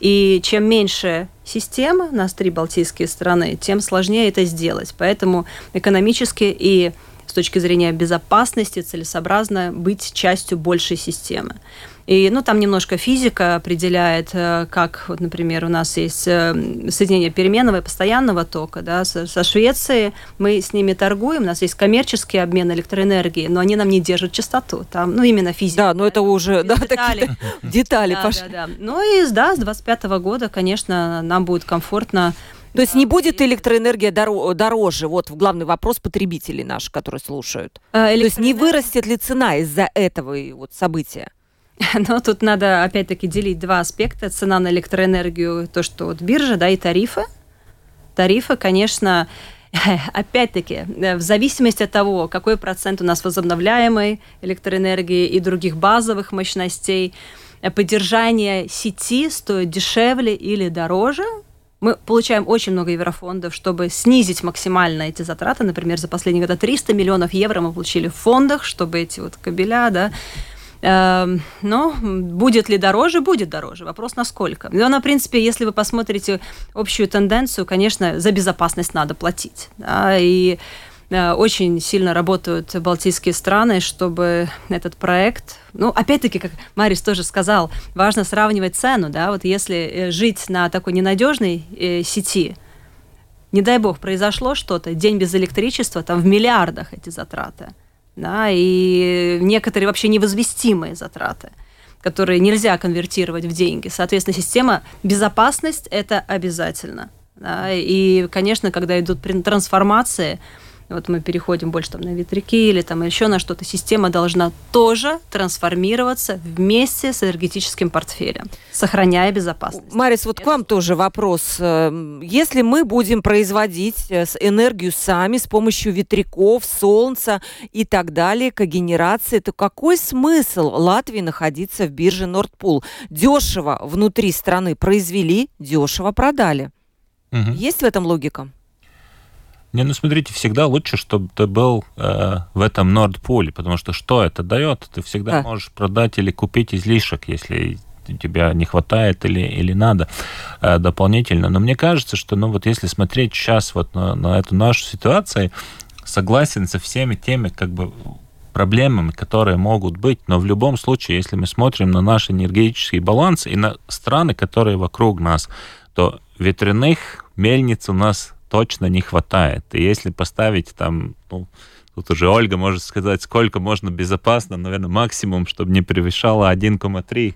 И чем меньше система, у нас три балтийские страны, тем сложнее это сделать. Поэтому экономически и с точки зрения безопасности целесообразно быть частью большей системы. И, ну, там немножко физика определяет, э, как, вот, например, у нас есть э, соединение переменного и постоянного тока, да, со, со Швецией мы с ними торгуем, у нас есть коммерческий обмен электроэнергией, но они нам не держат частоту, там, ну, именно физика. Да, но это уже, да, детали. [LAUGHS] детали пошли. Да, да, Ну, и, да, с 25 года, конечно, нам будет комфортно то есть не будет электроэнергия дороже? Вот главный вопрос потребителей наших, которые слушают. То есть не вырастет ли цена из-за этого вот события? [LAUGHS] Но тут надо, опять-таки, делить два аспекта. Цена на электроэнергию, то, что вот биржа, да, и тарифы. Тарифы, конечно, [LAUGHS] опять-таки, в зависимости от того, какой процент у нас возобновляемой электроэнергии и других базовых мощностей, поддержание сети стоит дешевле или дороже, мы получаем очень много еврофондов, чтобы снизить максимально эти затраты. Например, за последние годы 300 миллионов евро мы получили в фондах, чтобы эти вот кабеля, да, но будет ли дороже? Будет дороже. Вопрос насколько. Но, на принципе, если вы посмотрите общую тенденцию, конечно, за безопасность надо платить. Да, и Э, очень сильно работают балтийские страны, чтобы этот проект... Ну, опять-таки, как Марис тоже сказал, важно сравнивать цену, да, вот если э, жить на такой ненадежной э, сети, не дай бог, произошло что-то, день без электричества, там в миллиардах эти затраты, да, и некоторые вообще невозвестимые затраты которые нельзя конвертировать в деньги. Соответственно, система безопасность это обязательно. Да, и, конечно, когда идут трансформации, вот мы переходим больше там на ветряки или там еще на что-то, система должна тоже трансформироваться вместе с энергетическим портфелем, сохраняя безопасность. Марис, вот к вам тоже вопрос. Эм, если мы будем производить э, энергию сами с помощью ветряков, солнца и так далее, когенерации, то какой смысл Латвии находиться в бирже Нордпул? Дешево внутри страны произвели, дешево продали. Угу. Есть в этом логика? Не, ну смотрите, всегда лучше, чтобы ты был э, в этом Нордпуле, потому что что это дает? Ты всегда да. можешь продать или купить излишек, если тебя не хватает или, или надо э, дополнительно. Но мне кажется, что ну вот если смотреть сейчас вот на, на эту нашу ситуацию, согласен со всеми теми как бы проблемами, которые могут быть, но в любом случае, если мы смотрим на наш энергетический баланс и на страны, которые вокруг нас, то ветряных мельниц у нас точно не хватает. И если поставить там, ну, тут уже Ольга может сказать, сколько можно безопасно, наверное, максимум, чтобы не превышало 1,3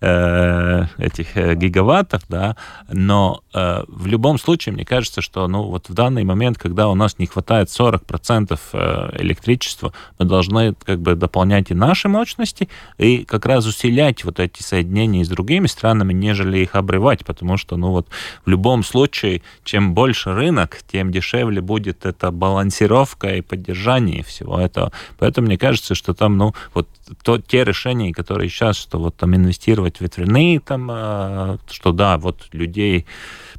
Э, этих э, гигаваттов, да, но э, в любом случае, мне кажется, что ну, вот в данный момент, когда у нас не хватает 40% электричества, мы должны как бы дополнять и наши мощности, и как раз усилять вот эти соединения с другими странами, нежели их обрывать, потому что, ну вот, в любом случае, чем больше рынок, тем дешевле будет эта балансировка и поддержание всего этого. Поэтому мне кажется, что там, ну, вот то, те решения, которые сейчас, что вот там инвестировать в ветряные, там, а, что да, вот людей...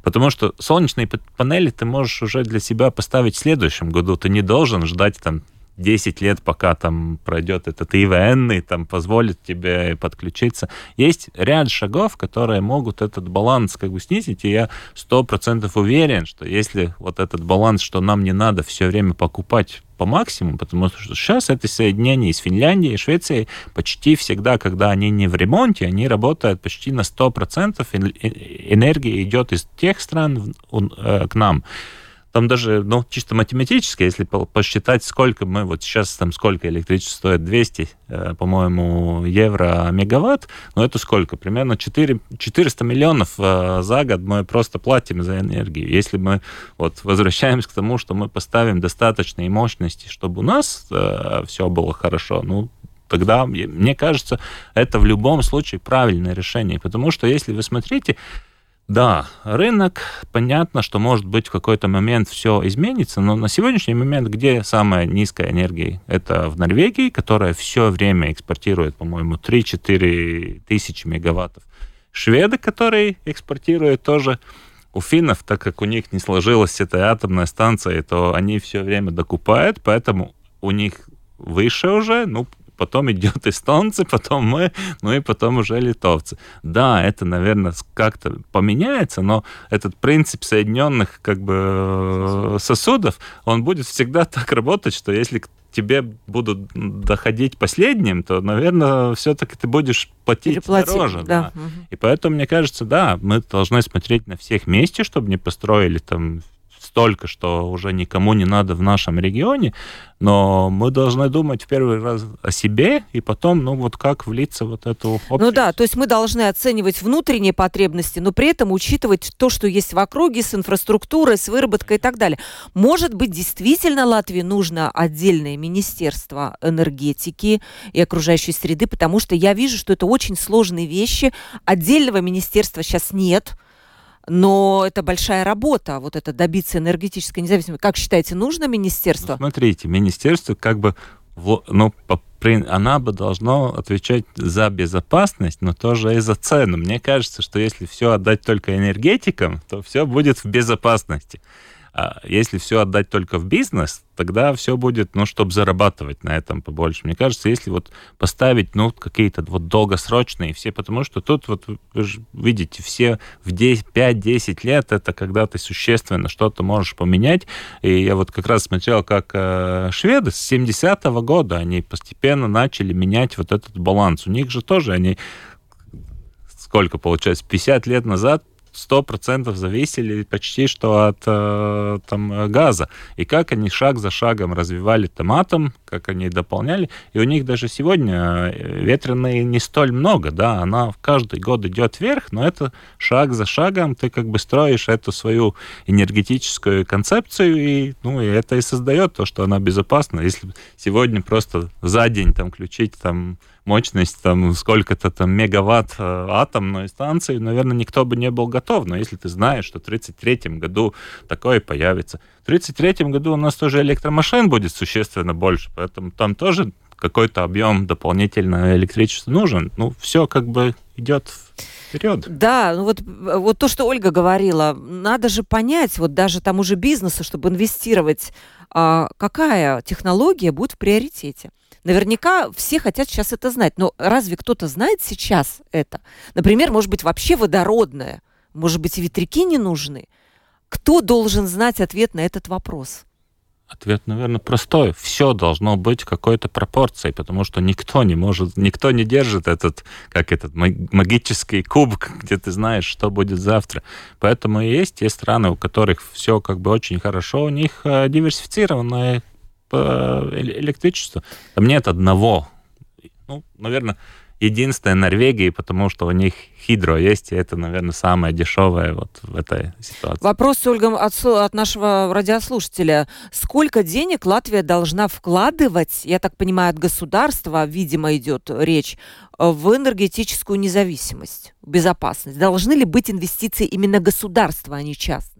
Потому что солнечные панели ты можешь уже для себя поставить в следующем году. Ты не должен ждать там 10 лет, пока там пройдет этот ИВН, и там позволит тебе подключиться. Есть ряд шагов, которые могут этот баланс как бы снизить, и я сто процентов уверен, что если вот этот баланс, что нам не надо все время покупать по максимуму, потому что сейчас это соединение из Финляндии и Швеции почти всегда, когда они не в ремонте, они работают почти на 100%, энергия идет из тех стран э, к нам. Там даже, ну, чисто математически, если посчитать, сколько мы, вот сейчас там сколько электричество стоит, 200, э, по-моему, евро мегаватт, ну, это сколько? Примерно 4, 400 миллионов э, за год мы просто платим за энергию. Если мы вот возвращаемся к тому, что мы поставим достаточные мощности, чтобы у нас э, все было хорошо, ну, тогда, мне кажется, это в любом случае правильное решение. Потому что, если вы смотрите, да, рынок, понятно, что может быть в какой-то момент все изменится, но на сегодняшний момент где самая низкая энергия? Это в Норвегии, которая все время экспортирует, по-моему, 3-4 тысячи мегаваттов. Шведы, которые экспортируют тоже у финнов, так как у них не сложилась эта атомная станция, то они все время докупают, поэтому у них выше уже, ну, потом идет эстонцы, потом мы, ну и потом уже литовцы. Да, это, наверное, как-то поменяется, но этот принцип соединенных как бы сосудов, он будет всегда так работать, что если тебе будут доходить последним, то, наверное, все-таки ты будешь платить Переплатить, дороже. Да. Да. И поэтому, мне кажется, да, мы должны смотреть на всех вместе, чтобы не построили там столько, что уже никому не надо в нашем регионе, но мы должны думать в первый раз о себе, и потом, ну вот как влиться вот эту общую... Ну да, то есть мы должны оценивать внутренние потребности, но при этом учитывать то, что есть в округе, с инфраструктурой, с выработкой и так далее. Может быть, действительно Латвии нужно отдельное министерство энергетики и окружающей среды, потому что я вижу, что это очень сложные вещи. Отдельного министерства сейчас нет но это большая работа, вот это добиться энергетической независимости. Как считаете, нужно министерство? Ну, смотрите, министерство как бы, ну, по, она бы должно отвечать за безопасность, но тоже и за цену. Мне кажется, что если все отдать только энергетикам, то все будет в безопасности. А если все отдать только в бизнес, тогда все будет, ну, чтобы зарабатывать на этом побольше. Мне кажется, если вот поставить, ну, какие-то вот долгосрочные все, потому что тут вот вы же видите, все в 5-10 лет это когда ты существенно что-то можешь поменять. И я вот как раз смотрел, как э, шведы с 70-го года, они постепенно начали менять вот этот баланс. У них же тоже они сколько получается, 50 лет назад сто процентов зависели почти что от э, там, газа. И как они шаг за шагом развивали там атом, как они дополняли. И у них даже сегодня э, ветреной не столь много, да, она каждый год идет вверх, но это шаг за шагом ты как бы строишь эту свою энергетическую концепцию, и, ну, и это и создает то, что она безопасна. Если сегодня просто за день там включить там мощность там сколько-то там мегаватт э, атомной станции, наверное, никто бы не был готов. Но если ты знаешь, что в 1933 году такое появится. В 1933 году у нас тоже электромашин будет существенно больше, поэтому там тоже какой-то объем дополнительного электричества нужен. Ну, все как бы идет вперед. Да, ну вот, вот то, что Ольга говорила, надо же понять, вот даже тому же бизнесу, чтобы инвестировать, а, какая технология будет в приоритете. Наверняка все хотят сейчас это знать, но разве кто-то знает сейчас это? Например, может быть, вообще водородное, может быть, ветряки не нужны? Кто должен знать ответ на этот вопрос? Ответ, наверное, простой. Все должно быть какой-то пропорцией, потому что никто не может, никто не держит этот, как этот магический куб, [LAUGHS] где ты знаешь, что будет завтра. Поэтому и есть те страны, у которых все как бы очень хорошо, у них э, диверсифицированная электричество. Там нет одного. Ну, наверное, единственная Норвегия, потому что у них хидро есть, и это, наверное, самое дешевое вот в этой ситуации. Вопрос, Ольга, от, от нашего радиослушателя. Сколько денег Латвия должна вкладывать, я так понимаю, от государства, видимо, идет речь, в энергетическую независимость, безопасность? Должны ли быть инвестиции именно государства, а не частные?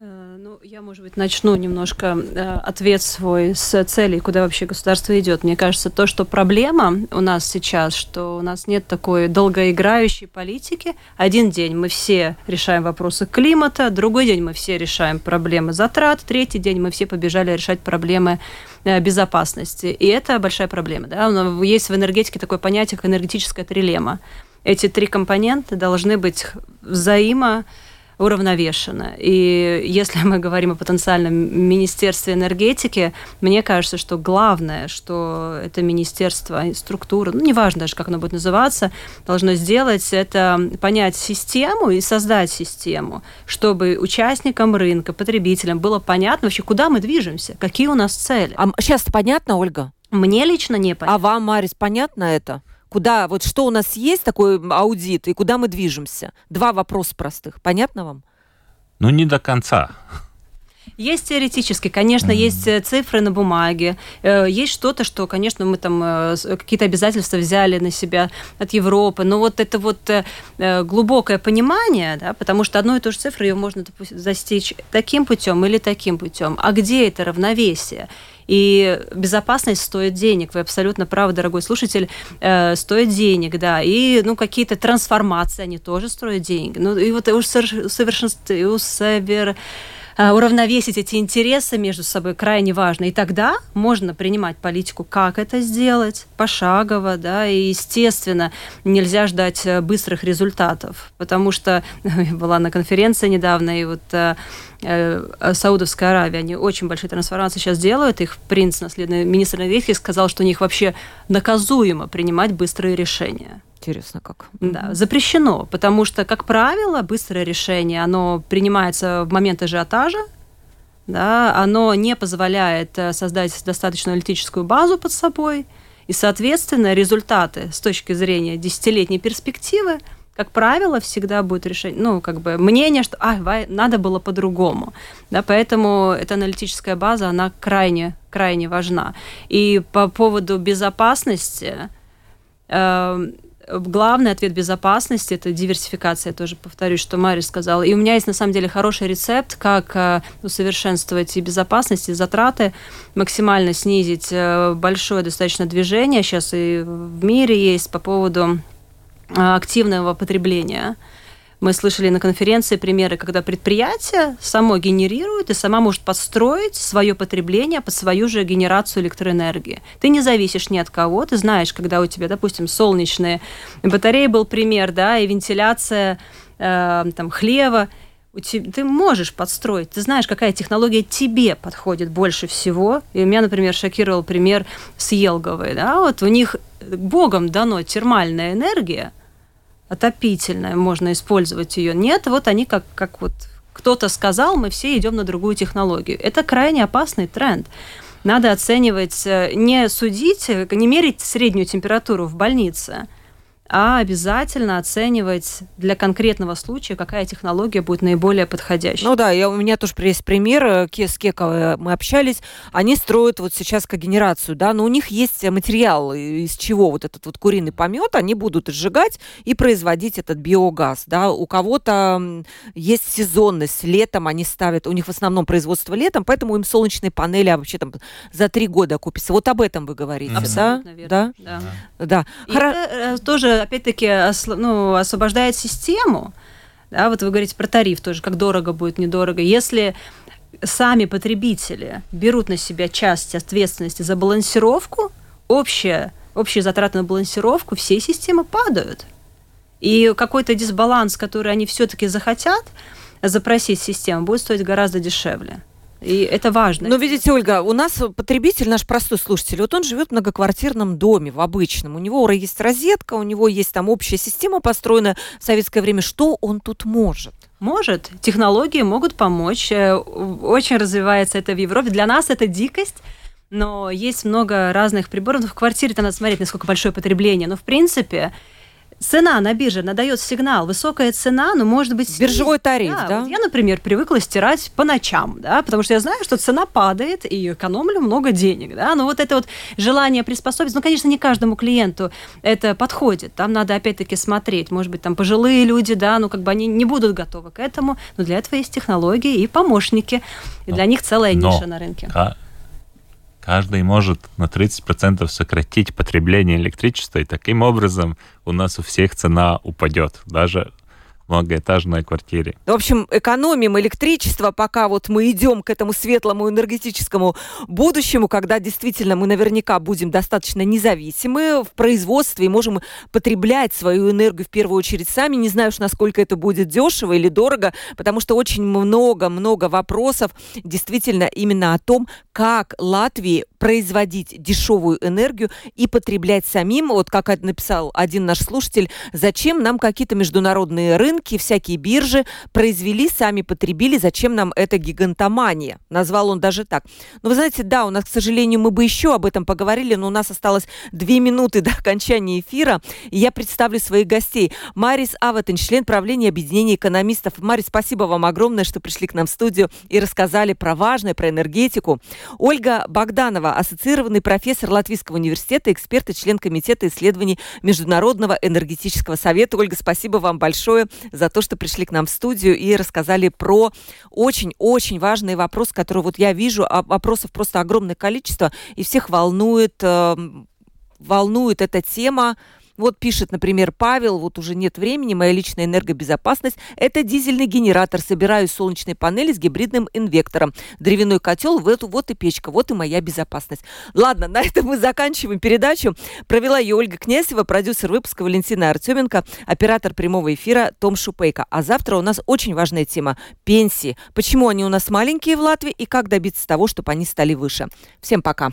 Э, ну, я, может быть, начну немножко э, ответ свой с целей, куда вообще государство идет. Мне кажется, то, что проблема у нас сейчас, что у нас нет такой долгоиграющей политики. Один день мы все решаем вопросы климата, другой день мы все решаем проблемы затрат, третий день мы все побежали решать проблемы э, безопасности. И это большая проблема. Да? Есть в энергетике такое понятие, как энергетическая трилема. Эти три компонента должны быть взаимо уравновешено. И если мы говорим о потенциальном Министерстве энергетики, мне кажется, что главное, что это министерство, структура, ну, неважно даже, как оно будет называться, должно сделать, это понять систему и создать систему, чтобы участникам рынка, потребителям было понятно вообще, куда мы движемся, какие у нас цели. А сейчас понятно, Ольга? Мне лично не понятно. А вам, Марис, понятно это? Куда, вот что у нас есть такой аудит и куда мы движемся? Два вопроса простых. Понятно вам? Ну, не до конца. Есть теоретически, конечно, mm-hmm. есть э, цифры на бумаге, э, есть что-то, что, конечно, мы там э, какие-то обязательства взяли на себя от Европы, но вот это вот глубокое понимание, да, потому что одну и ту же цифру ее можно достичь таким путем или таким путем, а где это равновесие? И безопасность стоит денег. Вы абсолютно правы, дорогой слушатель, э, стоит денег, да. И ну, какие-то трансформации, они тоже стоят денег. Ну, и вот усовершенствовать, усовер Э, уравновесить эти интересы между собой крайне важно. И тогда можно принимать политику, как это сделать, пошагово, да, и, естественно, нельзя ждать э, быстрых результатов, потому что была на конференции недавно, и вот э, Саудовская Аравия, они очень большие трансформации сейчас делают. Их принц, наследный министр энергетики, сказал, что у них вообще наказуемо принимать быстрые решения. Интересно, как. Да, запрещено, потому что, как правило, быстрое решение, оно принимается в момент ажиотажа, да, оно не позволяет э, создать достаточную аналитическую базу под собой, и, соответственно, результаты с точки зрения десятилетней перспективы, как правило, всегда будет решение, ну, как бы мнение, что а, надо было по-другому. Да, поэтому эта аналитическая база, она крайне, крайне важна. И по поводу безопасности, э, главный ответ безопасности – это диверсификация. Я тоже повторюсь, что Мария сказала. И у меня есть, на самом деле, хороший рецепт, как э, усовершенствовать и безопасность, и затраты, максимально снизить э, большое достаточно движение. Сейчас и в мире есть по поводу э, активного потребления – мы слышали на конференции примеры, когда предприятие само генерирует и сама может подстроить свое потребление под свою же генерацию электроэнергии. Ты не зависишь ни от кого, ты знаешь, когда у тебя, допустим, солнечные батареи был пример, да, и вентиляция э, там хлева, ты можешь подстроить, ты знаешь, какая технология тебе подходит больше всего. И меня, например, шокировал пример с Елговой. Да? Вот у них богом дано термальная энергия, отопительная, можно использовать ее. Нет, вот они как, как вот кто-то сказал, мы все идем на другую технологию. Это крайне опасный тренд. Надо оценивать, э, не судить, не мерить среднюю температуру в больнице, а обязательно оценивать для конкретного случая, какая технология будет наиболее подходящей. Ну да, я, у меня тоже есть пример, э, с Кековой мы общались, они строят вот сейчас когенерацию, да, но у них есть материал, из чего вот этот вот куриный помет, они будут сжигать и производить этот биогаз, да, у кого-то есть сезонность, летом они ставят, у них в основном производство летом, поэтому им солнечные панели а вообще там за три года купятся. Вот об этом вы говорите, Абсолютно да? верно. Да? Да. да. Хоро... это э, опять-таки, ну, освобождает систему. Да, вот вы говорите про тариф тоже, как дорого будет, недорого. Если сами потребители берут на себя часть ответственности за балансировку, общие, общие затраты на балансировку всей системы падают. И какой-то дисбаланс, который они все-таки захотят запросить систему, будет стоить гораздо дешевле. И это важно. Но видите, Ольга, у нас потребитель, наш простой слушатель, вот он живет в многоквартирном доме, в обычном. У него есть розетка, у него есть там общая система построена в советское время. Что он тут может? Может. Технологии могут помочь. Э, очень развивается это в Европе. Для нас это дикость. Но есть много разных приборов. В квартире там надо смотреть, насколько большое потребление. Но в принципе, цена на бирже надает сигнал, высокая цена, но может быть... Биржевой тариф, да? да? Вот я, например, привыкла стирать по ночам, да, потому что я знаю, что цена падает, и экономлю много денег, да, но вот это вот желание приспособиться, ну, конечно, не каждому клиенту это подходит, там надо опять-таки смотреть, может быть, там пожилые люди, да, ну, как бы они не будут готовы к этому, но для этого есть технологии и помощники, и для них целая ниша на рынке каждый может на 30% сократить потребление электричества, и таким образом у нас у всех цена упадет, даже многоэтажной квартире. В общем, экономим электричество, пока вот мы идем к этому светлому энергетическому будущему, когда действительно мы наверняка будем достаточно независимы в производстве и можем потреблять свою энергию в первую очередь сами. Не знаю уж, насколько это будет дешево или дорого, потому что очень много-много вопросов действительно именно о том, как Латвии производить дешевую энергию и потреблять самим. Вот как написал один наш слушатель, зачем нам какие-то международные рынки, всякие биржи произвели, сами потребили, зачем нам эта гигантомания? Назвал он даже так. Но вы знаете, да, у нас, к сожалению, мы бы еще об этом поговорили, но у нас осталось две минуты до окончания эфира, и я представлю своих гостей. Марис Аватин, член правления Объединения экономистов. Марис, спасибо вам огромное, что пришли к нам в студию и рассказали про важное, про энергетику. Ольга Богданова, Князева, ассоциированный профессор Латвийского университета, эксперт и член Комитета исследований Международного энергетического совета. Ольга, спасибо вам большое за то, что пришли к нам в студию и рассказали про очень-очень важный вопрос, который вот я вижу, а вопросов просто огромное количество, и всех волнует, э, волнует эта тема вот пишет, например, Павел, вот уже нет времени, моя личная энергобезопасность – это дизельный генератор. Собираю солнечные панели с гибридным инвектором. Древяной котел, в эту вот и печка, вот и моя безопасность. Ладно, на этом мы заканчиваем передачу. Провела ее Ольга Князева, продюсер выпуска Валентина Артеменко, оператор прямого эфира Том Шупейко. А завтра у нас очень важная тема – пенсии. Почему они у нас маленькие в Латвии и как добиться того, чтобы они стали выше. Всем пока.